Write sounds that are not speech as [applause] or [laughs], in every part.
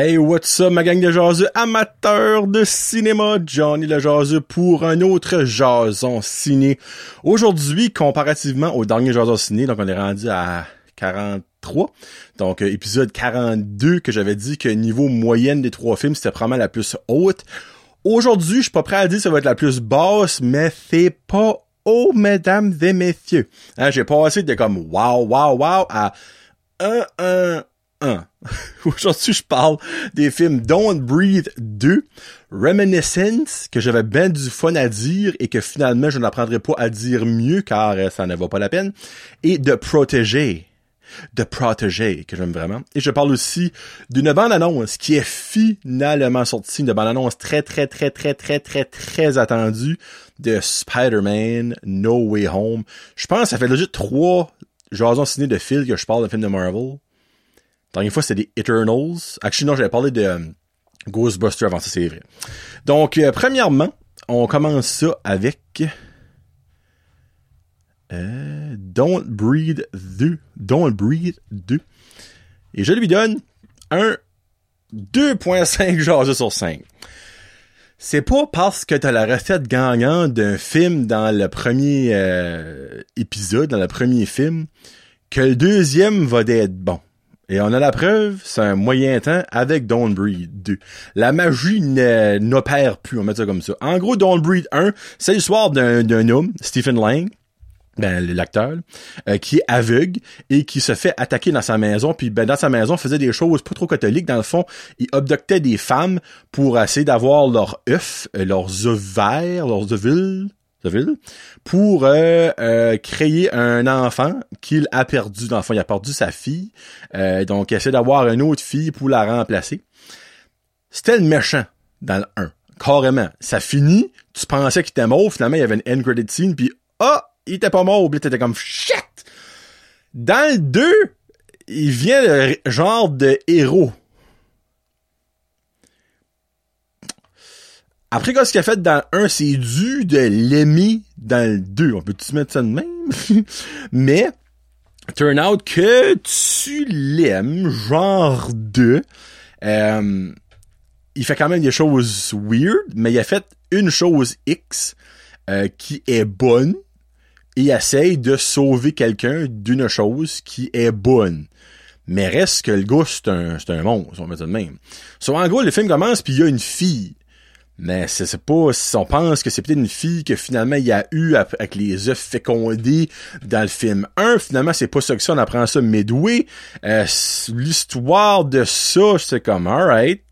Hey, what's up, ma gang de jaseux amateurs de cinéma? Johnny le jaseux pour un autre jason ciné. Aujourd'hui, comparativement au dernier jason ciné, donc on est rendu à 43. Donc, euh, épisode 42, que j'avais dit que niveau moyenne des trois films, c'était probablement la plus haute. Aujourd'hui, je suis pas prêt à dire que ça va être la plus basse, mais c'est pas haut, mesdames et messieurs. Hein, j'ai passé de comme wow, wow, wow à 1, 1, 1. [laughs] Aujourd'hui, je parle des films Don't Breathe 2, Reminiscence, que j'avais bien du fun à dire et que finalement, je n'apprendrai pas à dire mieux car euh, ça ne vaut pas la peine, et de Protéger. De Protéger, que j'aime vraiment. Et je parle aussi d'une bande-annonce qui est finalement sortie, une bande-annonce très, très, très, très, très, très, très attendue de Spider-Man No Way Home. Je pense que ça fait déjà trois jasons ciné de fil que je parle de film de Marvel. Dernière fois, c'était des Eternals. Actually, non, j'avais parlé de euh, Ghostbusters avant ça, c'est vrai. Donc, euh, premièrement, on commence ça avec... Euh, Don't Breathe 2. Don't Breathe 2. Et je lui donne un 2.5 jaseux sur 5. C'est pas parce que t'as la recette gagnante d'un film dans le premier euh, épisode, dans le premier film, que le deuxième va être bon. Et on a la preuve, c'est un moyen temps avec Don't Breed 2. La magie n'opère plus, on met ça comme ça. En gros, Don't Breed 1, c'est l'histoire d'un homme, Stephen Lang, ben, l'acteur, euh, qui est aveugle et qui se fait attaquer dans sa maison. Puis ben, dans sa maison, faisait des choses pas trop catholiques. Dans le fond, il abductait des femmes pour essayer d'avoir leurs œufs, euh, leurs œufs verts, leurs ovules, pour euh, euh, créer un enfant qu'il a perdu. Dans le fond, il a perdu sa fille. Euh, donc, il essaie d'avoir une autre fille pour la remplacer. C'était le méchant dans le 1. Carrément. Ça finit, tu pensais qu'il était mort, finalement, il y avait une end credit scene, puis ah, oh, il était pas mort, puis t'étais comme shit! Dans le 2, il vient le genre de héros. Après, ce qu'il a fait dans le 1, c'est dû de l'aimer dans le 2. On peut-tu mettre ça de même? [laughs] Mais, turn out que tu l'aimes, genre 2. Euh, il fait quand même des choses weird, mais il a fait une chose X euh, qui est bonne et il essaye de sauver quelqu'un d'une chose qui est bonne. Mais reste que le gars, c'est un, c'est un monstre, on va mettre ça de même. So, en gros, le film commence puis il y a une fille mais c'est pas si on pense que c'est peut-être une fille que finalement il y a eu avec les œufs fécondés dans le film 1. Finalement, c'est pas ça que ça, on apprend ça midway. Euh, L'histoire de ça, c'est comme alright.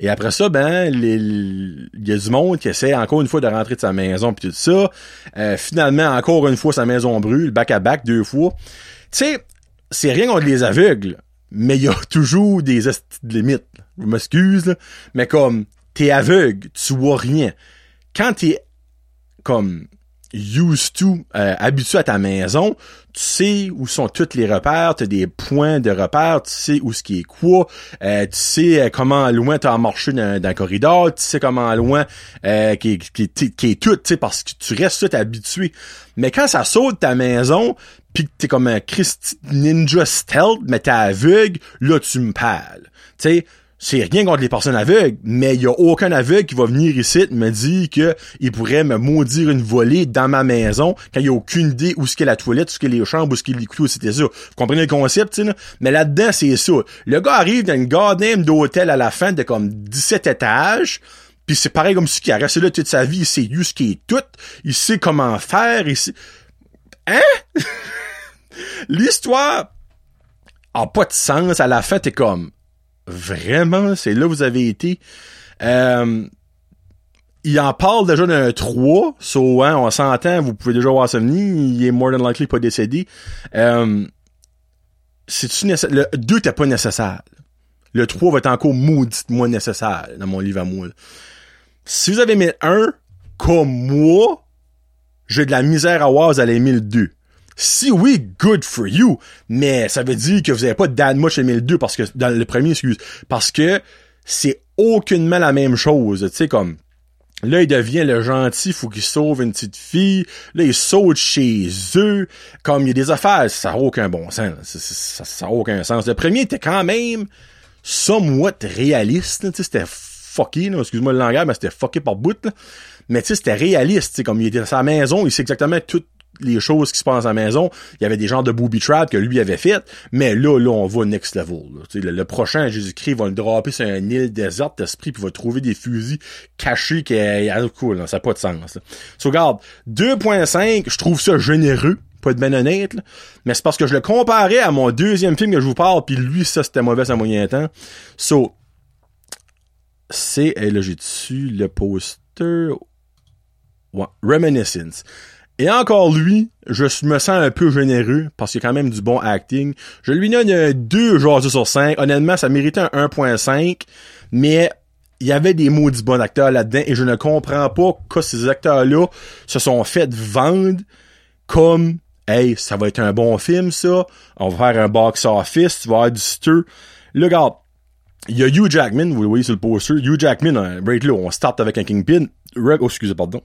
Et après ça, ben, il y a du monde qui essaie encore une fois de rentrer de sa maison puis tout ça. Euh, finalement, encore une fois, sa maison brûle, back à back, deux fois. Tu sais, c'est rien contre les aveugles, mais il y a [laughs] toujours des limites. Je m'excuse, mais comme t'es aveugle, tu vois rien. Quand t'es comme used to, euh, habitué à ta maison, tu sais où sont tous les repères, tu as des points de repère, tu sais où ce qui est quoi, euh, tu sais euh, comment loin t'as marché dans, dans le corridor, tu sais comment loin qui, qui, qui, est tout, tu sais, parce que tu restes tout habitué. Mais quand ça saute ta maison, pis que t'es comme un Christ ninja stealth, mais t'es aveugle, là tu me parles. Tu sais, c'est rien contre les personnes aveugles, mais il y a aucun aveugle qui va venir ici me dire que il pourrait me maudire une volée dans ma maison quand il a aucune idée où ce qu'est la toilette, où ce qu'est les chambres, où ce qu'est les couteaux, c'était ça. Vous comprenez le concept, sais, Mais là-dedans, c'est ça. Le gars arrive dans une goddamn d'hôtel à la fin de comme 17 étages, puis c'est pareil comme ce qui a resté là toute sa vie, il sait ce qui est tout, il sait comment faire, il sait... Hein? [laughs] L'histoire a pas de sens. À la fin, t'es comme, Vraiment, c'est là où vous avez été. Euh, il en parle déjà d'un 3, so, hein, on s'entend, vous pouvez déjà voir ça venir, il est more than likely pas décédé. Euh, Le 2 t'es pas nécessaire. Le 3 va être encore moins nécessaire dans mon livre à moi. Si vous avez mis un, comme moi, j'ai de la misère à voir, vous allez aimer le 2. Si oui, good for you, mais ça veut dire que vous n'avez pas Dan Much aimé le 2 parce que, dans le premier, excuse, parce que c'est aucunement la même chose, tu sais, comme, Là, il devient le gentil, faut qu'il sauve une petite fille. Là, il saute chez eux. Comme il y a des affaires, ça n'a aucun bon sens. Ça n'a aucun sens. Le premier était quand même somewhat réaliste, c'était fucké, excuse-moi le langage, mais c'était fucké par bout, là. Mais tu sais, c'était réaliste, tu sais, comme il était dans sa maison, il sait exactement toutes les choses qui se passent à la maison. Il y avait des genres de booby trap que lui avait fait, mais là, là, on va next level. Le, le, prochain Jésus-Christ va le dropper sur une île déserte d'esprit, puis va trouver des fusils cachés qui est cool, ça n'a pas de sens. Là. So, regarde, 2.5, je trouve ça généreux pas être ben honnête, mais c'est parce que je le comparais à mon deuxième film que je vous parle, puis lui, ça, c'était mauvais à moyen temps. So, c'est, et là, j'ai dessus le poster, ouais, Reminiscence. Et encore lui, je me sens un peu généreux parce qu'il y a quand même du bon acting. Je lui donne un 2 aujourd'hui sur 5. Honnêtement, ça méritait un 1.5, mais il y avait des maudits bons acteurs là-dedans et je ne comprends pas que ces acteurs-là se sont fait vendre comme Hey, ça va être un bon film, ça. On va faire un box-office, tu vas avoir du stir. Là, regarde, il y a Hugh Jackman, vous le voyez sur le poster. Hugh Jackman, là, on start avec un Kingpin. Re oh, excusez, pardon.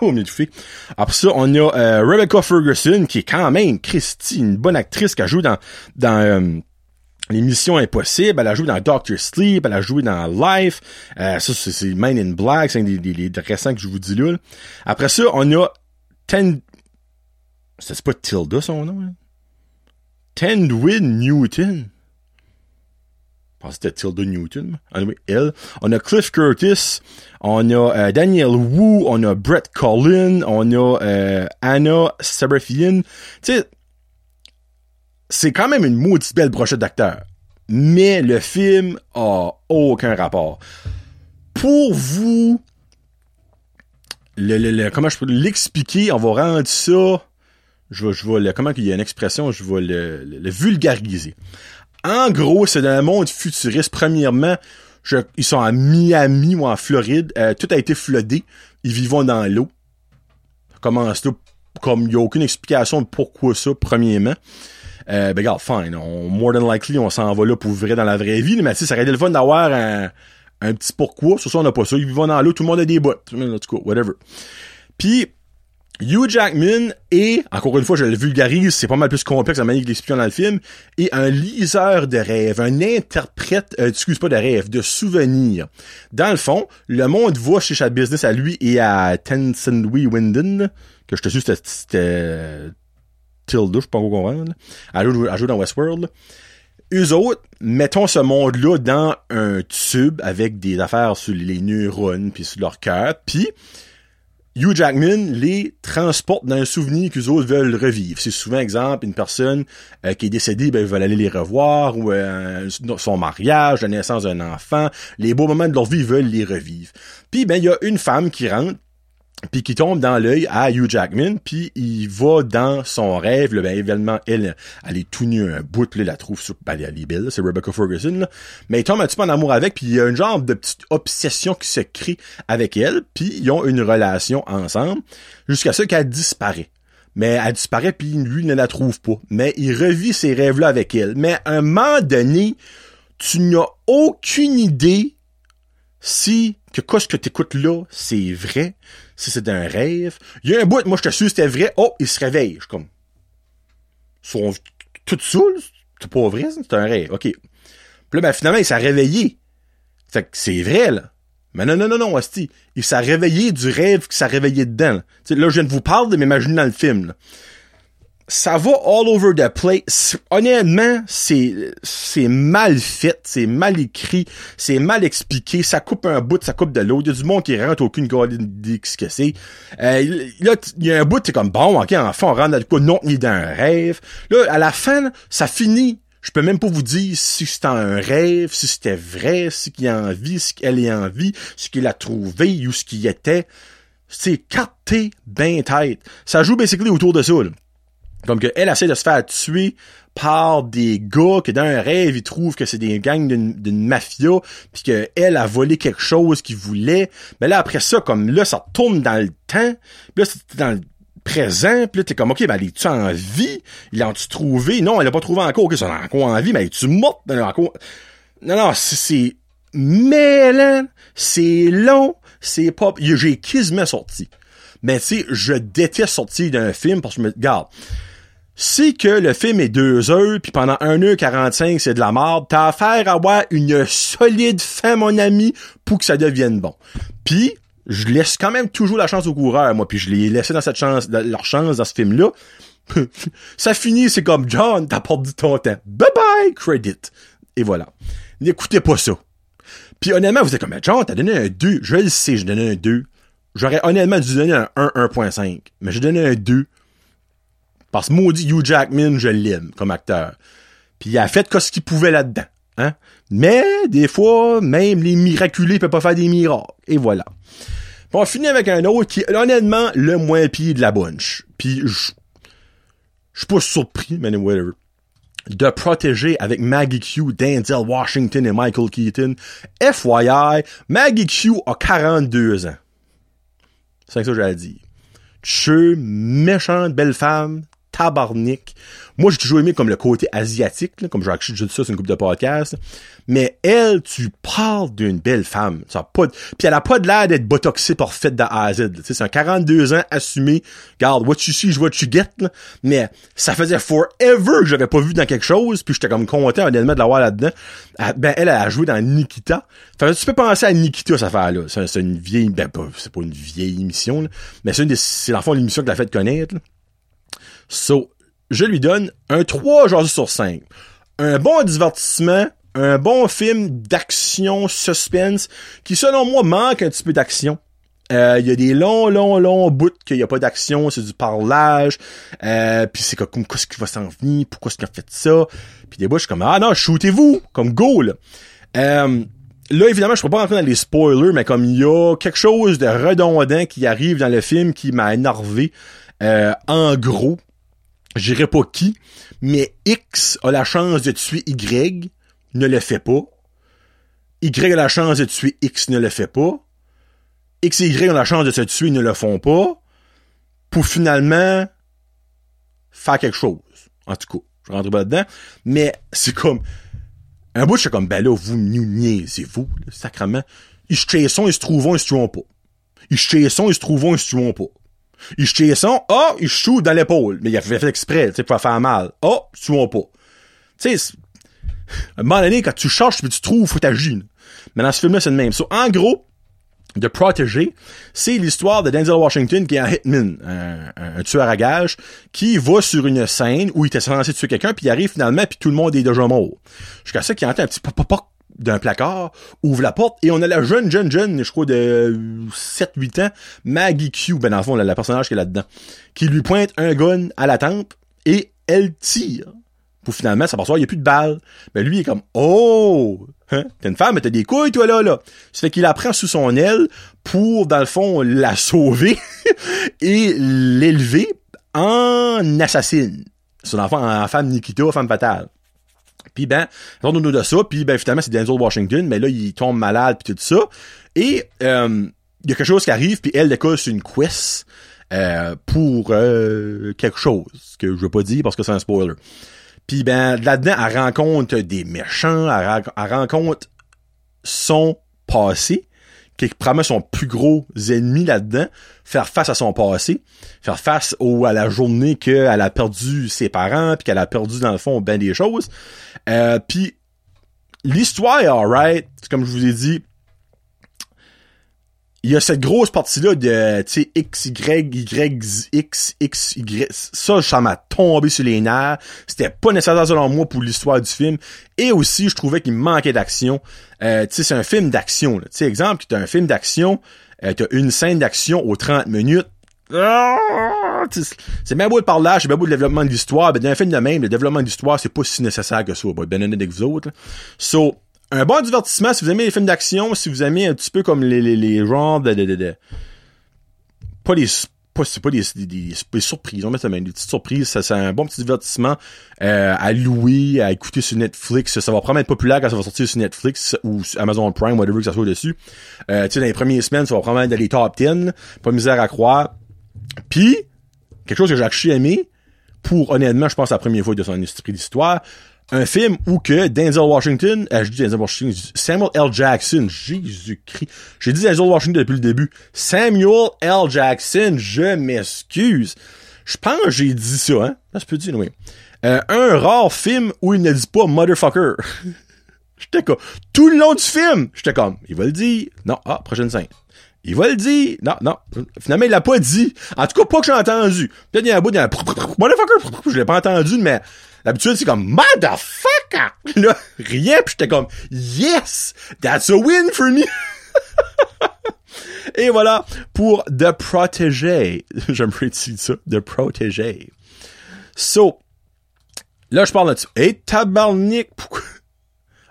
[coughs] Après ça, on a euh, Rebecca Ferguson, qui est quand même, Christy, une bonne actrice qui a joué dans, dans euh, l'émission Impossible, elle a joué dans Doctor Sleep, elle a joué dans Life, euh, ça c'est Man in Black, c'est un des, des, des, récents que je vous dis là. Après ça, on a Ten... C'est pas Tilda son nom, hein? Tendwin Newton. Je pense que c'était Tilda Newton. Elle. On a Cliff Curtis, on a euh, Daniel Wu, on a Brett Collin, on a euh, Anna Serafian. Tu sais, c'est quand même une maudite belle brochette d'acteurs. Mais le film a aucun rapport. Pour vous, le, le, le comment je peux l'expliquer, on va rendre ça, je je vais le, comment qu'il y a une expression, je vais le vulgariser. En gros, c'est dans un monde futuriste. Premièrement, je, ils sont à Miami ou en Floride. Euh, tout a été floodé. Ils vivent dans l'eau. Comment ça? Comme il n'y a aucune explication de pourquoi ça, premièrement. Euh, ben regarde, fine. On, more than likely, on s'en va là pour vivre dans la vraie vie. Mais tu sais, ça aurait été le fun d'avoir un, un petit pourquoi. Sur ça, on n'a pas ça. Ils vivent dans l'eau. Tout le monde a des bottes. En tout cas, whatever. Puis, Hugh Jackman est, encore une fois, je le vulgarise, c'est pas mal plus complexe la manière qu'il explique dans le film, est un liseur de rêves, un interprète, euh, excuse pas de rêves, de souvenirs. Dans le fond, le monde va chez sa business à lui et à Tenzin Louis Winden, que je te suis, c'était Tilda, je peux pas comprendre. Joue dans Westworld. Eux autres, mettons ce monde-là dans un tube avec des affaires sur les neurones puis sur leur cœur, puis Hugh Jackman les transporte dans un souvenir qu'eux autres veulent revivre. C'est souvent, exemple, une personne euh, qui est décédée, ben, ils veulent aller les revoir, ou euh, son mariage, la naissance d'un enfant, les beaux moments de leur vie, veulent les revivre. Puis, ben, il y a une femme qui rentre, puis qui tombe dans l'œil à Hugh Jackman, puis il va dans son rêve, là, ben évidemment, elle, elle est tout nue un bout, puis là, la trouve sur, ben, elle est belle, c'est Rebecca Ferguson, là. mais il tombe un petit peu en amour avec, puis il y a une genre de petite obsession qui se crée avec elle, puis ils ont une relation ensemble, jusqu'à ce qu'elle disparaît. Mais elle disparaît, puis lui ne la trouve pas. Mais il revit ses rêves-là avec elle. Mais à un moment donné, tu n'as aucune idée si que quoi ce que t'écoutes là, c'est vrai, si c'est un rêve. Il y a un bout, moi je te suis, c'était vrai. Oh, il se réveille. Je suis comme. Sont tout seul, c'est pas vrai, c'est un rêve. OK. Puis là, ben finalement, il s'est réveillé. Fait que c'est vrai, là. Mais non, non, non, non, Asti. Il s'est réveillé du rêve qu'il s'est réveillé dedans. Là. là, je viens de vous parler de m'imaginer dans le film. Là ça va all over the place. Honnêtement, c'est c'est mal fait, c'est mal écrit, c'est mal expliqué. Ça coupe un bout, ça coupe de l'autre. Il y a du monde qui rentre aucune idée ce que c'est. Euh, là, il y a un bout, c'est comme bon, ok, enfin on rentre dans le coup, non, il est dans un rêve. Là, à la fin, ça finit. Je peux même pas vous dire si c'était un rêve, si c'était vrai, si qu'il a envie, si qu'elle est en vie, ce qu'il a trouvé ou ce qu'il était. C'est capté ben tête. Ça joue basically autour de ça. Comme que elle essaie de se faire tuer par des gars que dans un rêve, ils trouvent que c'est des gangs d'une mafia, puis qu'elle a volé quelque chose qu'il voulait. Mais là, après ça, comme là, ça tourne dans le temps, puis là, c'est dans le présent, puis là, t'es comme, OK, ben, elle est-tu en vie? Il l'a-tu trouvé? Non, elle l'a pas trouvé encore. OK, ça encore en vie, mais elle est-tu morte? encore... Non, non, c'est mêlant, c'est long, c'est pas... J'ai quasiment sorti. Mais tu sais, je déteste sortir d'un film parce que je me... Regarde, Si que le film est deux heures, puis pendant 1h45, c'est de la merde, t'as affaire à avoir une solide fin, mon ami, pour que ça devienne bon. Puis, je laisse quand même toujours la chance aux coureurs, moi, puis je l'ai laissé dans cette chance, leur chance dans ce film-là. [laughs] ça finit, c'est comme John, t'as perdu ton temps. Bye bye, credit. Et voilà. N'écoutez pas ça. Puis honnêtement, vous êtes comme John, t'as donné un 2. Je le sais, j'ai donné un 2. J'aurais honnêtement dû donner un 1, 1.5. Mais j'ai donné un 2 parce que maudit Hugh Jackman, je l'aime comme acteur. Puis il a fait ce qu'il pouvait là-dedans. Hein? Mais des fois, même les miraculés peuvent pas faire des miracles. Et voilà. Puis on finit avec un autre qui est honnêtement le moins pire de la bunch. Puis je suis pas surpris, mais whatever. De protéger avec Maggie Q, Denzel Washington et Michael Keaton. FYI, Maggie Q a 42 ans. C'est ça que à dire. Je méchante belle femme, tabarnak. Moi, j'ai toujours aimé comme le côté asiatique, là, comme j'ai dit ça sur une coupe de podcast. Mais elle, tu parles d'une belle femme. Ça pas de... Puis elle a pas de l'air d'être botoxée parfaite de A à Z. C'est un 42 ans assumé. Regarde, what you see is what you get. Là. Mais ça faisait forever que j'avais pas vu dans quelque chose. Puis j'étais comme content honnêtement de l'avoir là-dedans. Ben, elle, a joué dans Nikita. Fait tu peux penser à Nikita, cette affaire-là. C'est une vieille... Ben, c'est pas une vieille émission, là, mais c'est une des... C'est l'enfant l'émission que l'a fait connaître. Là. So, je lui donne un 3 aujourd'hui sur 5. Un bon divertissement, un bon film d'action suspense qui selon moi manque un petit peu d'action. Euh, il y a des longs, longs, longs bouts qu'il n'y a pas d'action, c'est du parlage. Euh, puis c'est comme qu'est-ce qui va s'en venir, pourquoi est-ce a fait ça? Puis des bouts, je suis comme ah non, shootez-vous comme go là. Euh, là évidemment, je ne peux pas rentrer dans les spoilers, mais comme il y a quelque chose de redondant qui arrive dans le film qui m'a énervé. en gros, je dirais pas qui, mais X a la chance de tuer Y, ne le fait pas. Y a la chance de tuer X, ne le fait pas. X et Y ont la chance de se tuer, ne le font pas. Pour finalement faire quelque chose. En tout cas, je rentre pas dedans. Mais c'est comme... Un bout, je suis comme, ben là, vous nous niaisez-vous, sacrement. Ils se ils se trouvent, ils se tuent pas. Ils se ils se trouvent, ils se tuent pas. Il se son, ah, il shoot dans l'épaule. Mais il a fait exprès, tu sais, pour faire mal. Ah, oh, tu vois pas. Tu sais, à un moment donné, quand tu cherches, tu trouves, faut t'agir. Mais dans ce film-là, c'est le même. So, en gros, de protéger, c'est l'histoire de Denzel Washington qui est un hitman, un, tueur à gages, qui va sur une scène où il était censé tuer quelqu'un, puis il arrive finalement, puis tout le monde est déjà mort. Jusqu'à ça qu'il entend un petit pop pop d'un placard, ouvre la porte, et on a la jeune, jeune, jeune, je crois de 7-8 ans, Maggie Q, ben dans le fond, la, personnage qui est là-dedans, qui lui pointe un gun à la tempe, et elle tire. Pour finalement s'apercevoir, il n'y a plus de balles. Mais lui, il est comme, oh! Hein? T'es une femme, mais t'as des couilles, toi, là, là. Ça fait qu'il la prend sous son aile pour, dans le fond, la sauver [laughs] et l'élever en assassine. Son enfant, en femme Nikita, femme fatale. Puis ben, on nous de ça, puis ben finalement c'est Denzel Washington, mais là il tombe malade puis tout ça. Et euh, il y a quelque chose qui arrive, puis elle décolle sur une quest euh, pour euh, quelque chose que je veux pas dire parce que c'est un spoiler. Puis ben là-dedans, elle rencontre des méchants, elle rencontre son passé qui promet son plus gros ennemi là-dedans, faire face à son passé, faire face au, à la journée qu'elle a perdu ses parents, puis qu'elle a perdu dans le fond ben des choses. Euh, puis l'histoire est alright, comme je vous ai dit, il y a cette grosse partie-là de, tu sais, X, Y, Y, X, X, Y. Ça, ça m'a tombé sur les nerfs. C'était pas nécessaire selon moi pour l'histoire du film. Et aussi, je trouvais qu'il manquait d'action. Euh, tu sais, c'est un film d'action. Tu sais, exemple, tu as un film d'action, euh, tu as une scène d'action aux 30 minutes. Ah, c'est même beau de parlage, c'est même beau de développement de l'histoire. Ben, dans un film de même, le développement de l'histoire, c'est pas si nécessaire que ça. Ben, avec vous autres. So, un bon divertissement si vous aimez les films d'action, si vous aimez un petit peu comme les, les, les genres de, de, de, pas les pas, c'est pas des, des, des, surprises, on met ça même, des petites surprises, ça, c'est un bon petit divertissement euh, à louer, à écouter sur Netflix, ça va probablement être populaire quand ça va sortir sur Netflix ou Amazon Prime, whatever que ça soit dessus. Euh, tu sais, dans les premières semaines, ça va probablement être dans les top 10, pas misère à croire. Puis, quelque chose que j'ai acheté aimé, pour honnêtement, je pense la première fois de son esprit d'histoire, un film où que Denzel Washington, euh, je dis Denzel Washington, Samuel L. Jackson, Jésus-Christ, j'ai dit Denzel Washington depuis le début, Samuel L. Jackson, je m'excuse. Je pense que j'ai dit ça, hein? Ça se peut dire, oui. Euh, un rare film où il ne dit pas motherfucker. [laughs] J'étais comme, tout le long du film, j'étais comme, il va le dire. Non, ah, prochaine scène. Il va le dire. Non, non. Finalement, il l'a pas dit. En tout cas, pas que j'ai entendu. Peut-être il y a un bout, il y a un motherfucker. [laughs] Je l'ai pas entendu, mais d'habitude, c'est comme motherfucker. [laughs] Là, rien, pis j'étais comme yes, that's a win for me. [laughs] Et voilà pour The Protégé. [laughs] J'aimerais dire ça. The Protégé. So, là, je parle là-dessus. Et tabarnak, pourquoi?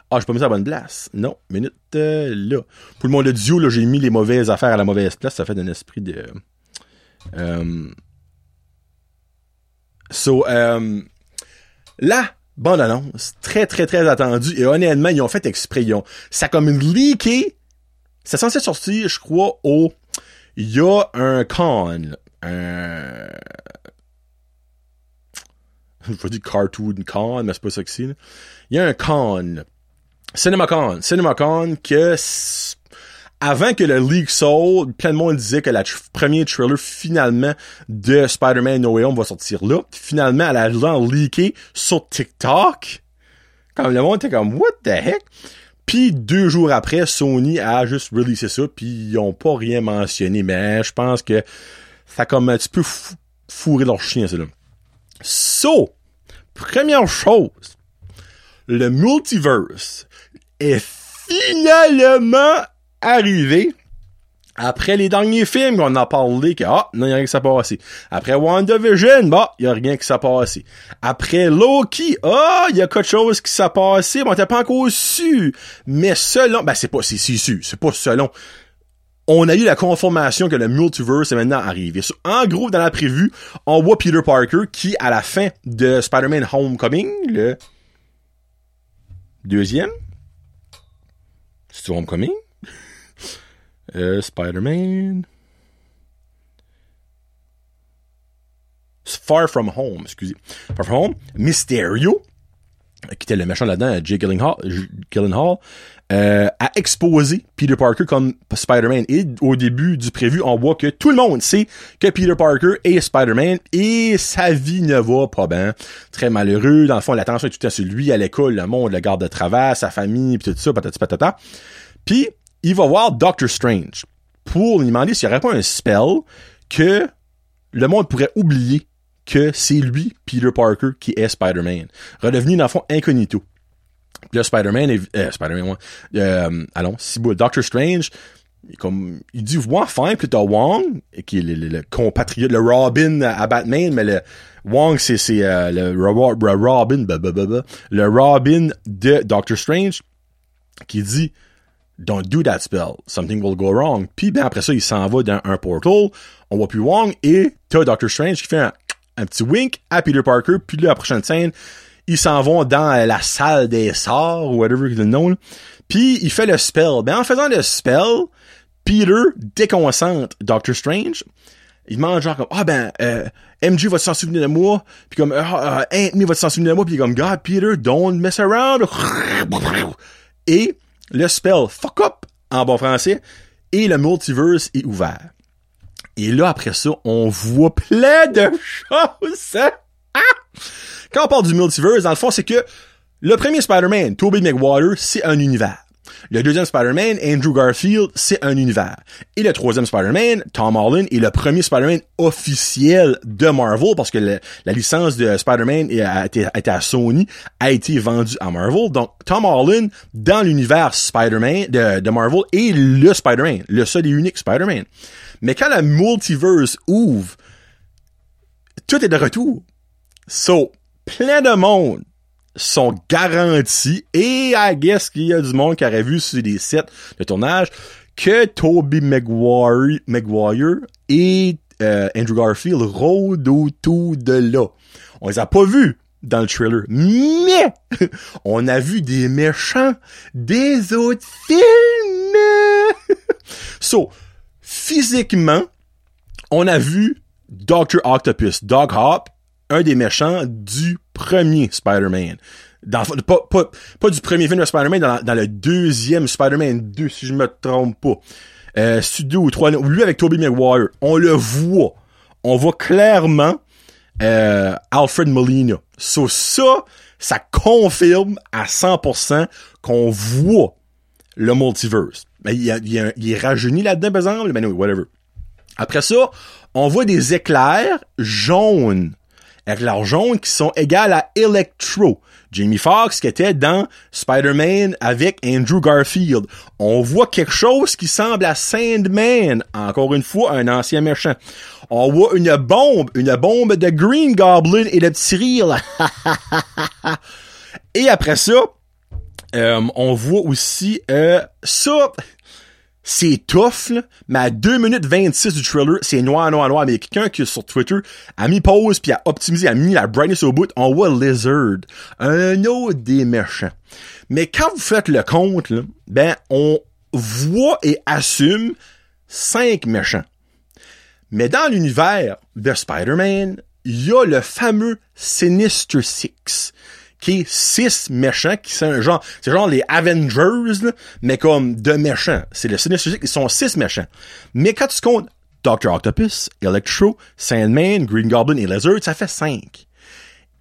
Ah, je peux mettre à la bonne place. Non, minute euh, là. Pour le monde audio, là, j'ai mis les mauvaises affaires à la mauvaise place. Ça fait un esprit de. Euh... So, euh... la bande annonce, très très très attendue. Et honnêtement, ils ont fait exprès. Ils ont... Ça a comme leaké. C'est censé sortir, je crois, au. Il y a un con. Un. Je vais dire cartoon con, mais c'est pas c'est. Il y a un con CinemaCon. CinemaCon que avant que le leak sorte, plein de monde disait que le premier trailer finalement de Spider-Man No Way Home va sortir là. Finalement, elle a leaké sur TikTok. Comme le monde était comme What the heck? Puis deux jours après, Sony a juste releasé ça, puis ils ont pas rien mentionné, mais je pense que ça a comme un petit peu fourré leur chien, ça là. So, première chose, le multiverse est finalement arrivé après les derniers films qu'on a parlé que ah non y a rien qui s'est passé. Après WandaVision bah y a rien qui s'est passé. Après Loki ah il y a quelque chose qui s'est passé mais on pas encore su. Mais selon ben c'est pas c'est c'est c'est pas selon. On a eu la confirmation que le multiverse est maintenant arrivé. En gros, dans la prévue, on voit Peter Parker qui, à la fin de Spider-Man Homecoming, le deuxième, c'est Homecoming? Euh, Spider-Man. Far From Home, excusez. Far From Home. Mysterio, qui était le méchant là-dedans, Jake Gyllenhaal, euh, a exposé Peter Parker comme Spider-Man. Et au début du prévu, on voit que tout le monde sait que Peter Parker est Spider-Man et sa vie ne va pas bien. Très malheureux. Dans le fond, l'attention est tout à sur lui à l'école, le monde, le garde de travail, sa famille, pis tout ça, patati patata. Puis, il va voir Doctor Strange pour lui demander s'il n'y aurait pas un spell que le monde pourrait oublier que c'est lui, Peter Parker, qui est Spider-Man. Redevenu, dans le fond, incognito. Puis là, Spider-Man est, euh, Spider-Man, euh, allons, si Doctor Strange, comme, il dit, ouais, fine, puis t'as Wong, qui est le, compatriote, le Robin à Batman, mais le, Wong, c'est, euh, le, Robin, le Robin de Doctor Strange, qui dit, don't do that spell, something will go wrong. Puis ben après ça, il s'en va dans un portal, on voit plus Wong, et t'as Doctor Strange qui fait un, petit wink à Peter Parker, puis là, la prochaine scène, ils s'en vont dans la salle des sorts, ou whatever le nom, puis il fait le spell. Ben, en faisant le spell, Peter déconcentre Doctor Strange. Il demande genre comme, ah ben, euh, MJ va s'en souvenir de moi, puis comme, ah, euh, Anthony va s'en souvenir de moi, puis comme, God, Peter, don't mess around. Et le spell fuck up, en bon français, et le multiverse est ouvert. Et là, après ça, on voit plein de choses. Ah! Quand on parle du multiverse, dans le fond, c'est que le premier Spider-Man, Tobey Maguire, c'est un univers. Le deuxième Spider-Man, Andrew Garfield, c'est un univers. Et le troisième Spider-Man, Tom Holland, est le premier Spider-Man officiel de Marvel parce que la licence de Spider-Man a été, à Sony, a été vendue à Marvel. Donc, Tom Holland, dans l'univers Spider-Man de, Marvel, est le Spider-Man, le seul et unique Spider-Man. Mais quand la multiverse ouvre, tout est de retour. So, plein de monde sont garantis et I guess qu'il y a du monde qui aurait vu sur des sets de tournage que Toby Maguire, Maguire et euh, Andrew Garfield rôdent autour de là. On les a pas vus dans le trailer, mais [laughs] on a vu des méchants des autres films. [laughs] so, physiquement, on a vu Dr. Octopus, Dog Hop, un des méchants du premier Spider-Man. Pas, du premier film de Spider-Man, dans, le deuxième Spider-Man 2, si je me trompe pas. Euh, studio ou trois, lui avec Tobey Maguire. On le voit. On voit clairement euh, Alfred Molina. So ça, ça confirme à 100% qu'on voit le multiverse. Ben, il, est rajeuni là-dedans, par exemple, ben oui, whatever. Après ça, on voit des éclairs jaunes. Éclairs jaunes qui sont égales à Electro. Jamie Foxx qui était dans Spider-Man avec Andrew Garfield. On voit quelque chose qui semble à Sandman. Encore une fois, un ancien méchant. On voit une bombe, une bombe de Green Goblin et de Cyril. [laughs] et après ça, euh, on voit aussi euh, ça c'est tough, là, mais à 2 minutes 26 du trailer, c'est noir, noir, noir. Mais quelqu'un qui sur Twitter a mis pause puis a optimisé, a mis la brightness au bout, on voit Lizard, un autre des méchants. Mais quand vous faites le compte, ben, on voit et assume cinq méchants. Mais dans l'univers de Spider-Man, il y a le fameux Sinister Six qui est six méchants, qui sont genre, c'est genre les Avengers, mais comme de méchants. C'est le Six, ils sont six méchants. Mais quand tu comptes Doctor Octopus, Electro, Sandman, Green Goblin et Lizard, ça fait cinq.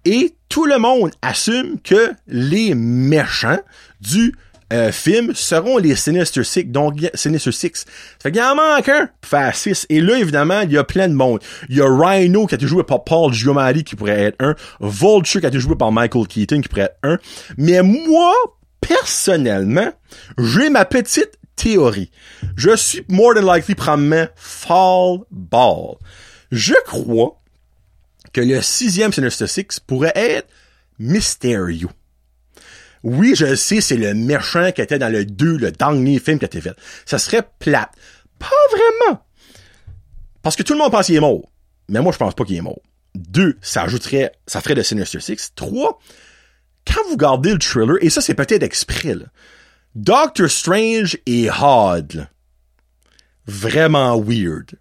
Et tout le monde assume que les méchants du euh, films seront les Sinister Six, donc Sinister Six. Ça fait qu'il en manque un pour faire six. Et là, évidemment, il y a plein de monde. Il y a Rhino qui a été joué par Paul Giamatti qui pourrait être un. Vulture qui a été joué par Michael Keaton qui pourrait être un. Mais moi, personnellement, j'ai ma petite théorie. Je suis more than likely probablement Fall Ball. Je crois que le sixième Sinister Six pourrait être Mysterio. Oui, je sais, c'est le méchant qui était dans le 2, le dernier film qui a été fait. Ça serait plate. Pas vraiment. Parce que tout le monde pense qu'il est mort. Mais moi, je pense pas qu'il est mort. Deux, ça ajouterait, ça ferait de Sinister Six. Trois, quand vous gardez le trailer, et ça, c'est peut-être exprès, là, Doctor Strange est hard. Vraiment weird.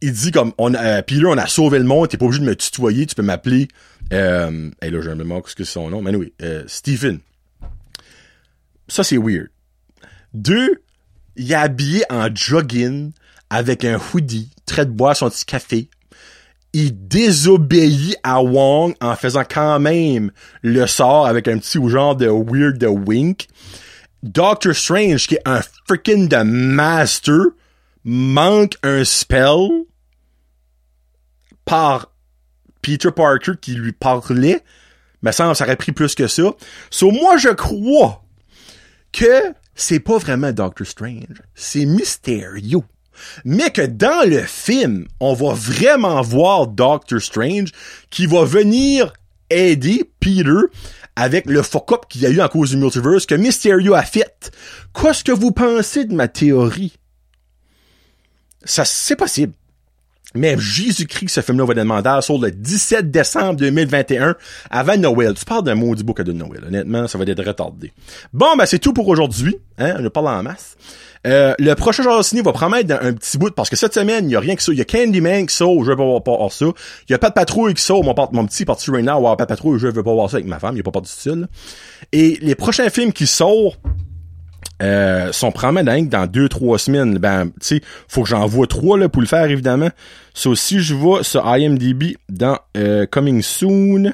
Il dit comme, on euh, là, on a sauvé le monde, t'es pas obligé de me tutoyer, tu peux m'appeler euh, et là, je me demande ce que c'est son nom. Mais oui, euh, Stephen. Ça, c'est weird. Deux, il est habillé en jogging avec un hoodie, très de boire son petit café. Il désobéit à Wong en faisant quand même le sort avec un petit genre de weird wink. Doctor Strange, qui est un freaking de master, manque un spell par Peter Parker qui lui parlait, mais ça, ça aurait pris plus que ça. So, moi, je crois que c'est pas vraiment Doctor Strange, c'est Mysterio. Mais que dans le film, on va vraiment voir Doctor Strange qui va venir aider Peter avec le fuck-up qu'il y a eu en cause du multiverse que Mysterio a fait. Qu'est-ce que vous pensez de ma théorie? Ça, c'est possible. Mais Jésus-Christ, ce film-là va être demandé sur le 17 décembre 2021, avant Noël. Tu parles d'un maudit beau cadeau de Noël. Honnêtement, ça va être retardé. Bon, ben c'est tout pour aujourd'hui. Hein? On parle en masse. Euh, le prochain genre de ciné va promettre un petit bout parce que cette semaine, il y a rien que ça. Il y a Candyman qui sort, je veux pas voir ça. Il y a pas de patrouille qui sort, mon, mon petit parti right now, patrouille, je veux pas voir ça avec ma femme, il y a pas de style. Et les prochains films qui sortent, euh, sont probablement dans deux, trois semaines. Ben, tu sais, faut que j'en vois trois là, pour le faire, évidemment. So, si je vois ce IMDB dans euh, Coming Soon,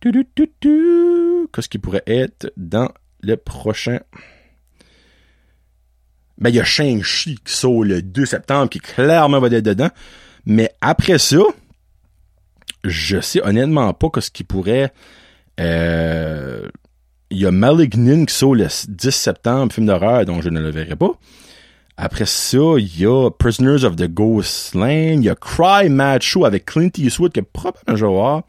qu'est-ce qui pourrait être dans le prochain? Ben, il y a Shang-Chi qui sort le 2 septembre, qui clairement va être dedans. Mais après ça, je sais honnêtement pas qu'est-ce qui pourrait... Euh, il y a Malignant qui sort le 10 septembre, film d'horreur, dont je ne le verrai pas. Après ça, il y a Prisoners of the Ghost Lane. Il y a Cry Mad Show avec Clint Eastwood, qui est probablement un joueur.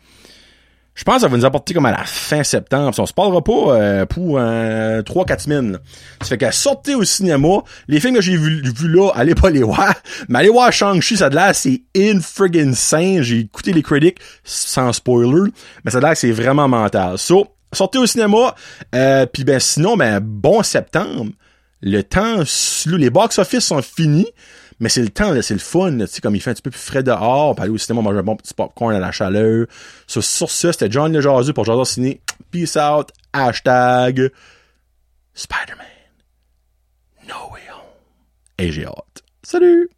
Je pense que ça va nous apporter comme à la fin septembre. On se parlera pas euh, pour euh, 3-4 semaines. Ça fait qu'à sortir au cinéma, les films que j'ai vus vu là, allez pas les voir. Mais allez voir Shang-Chi, ça de l'air, c'est in friggin' insane. J'ai écouté les critiques sans spoiler. Mais ça de l'air que c'est vraiment mental. So, sortez au cinéma. Euh, Puis ben sinon, ben bon septembre. Le temps, les box-office sont finis, mais c'est le temps, c'est le fun, tu sais, comme il fait un petit peu plus frais dehors, on peut aller au cinéma manger un bon petit popcorn à la chaleur. sur ça, c'était John Le Jazu pour Jazu Ciné. Peace out, hashtag Spider-Man. No way home. Et j'ai hâte. Salut!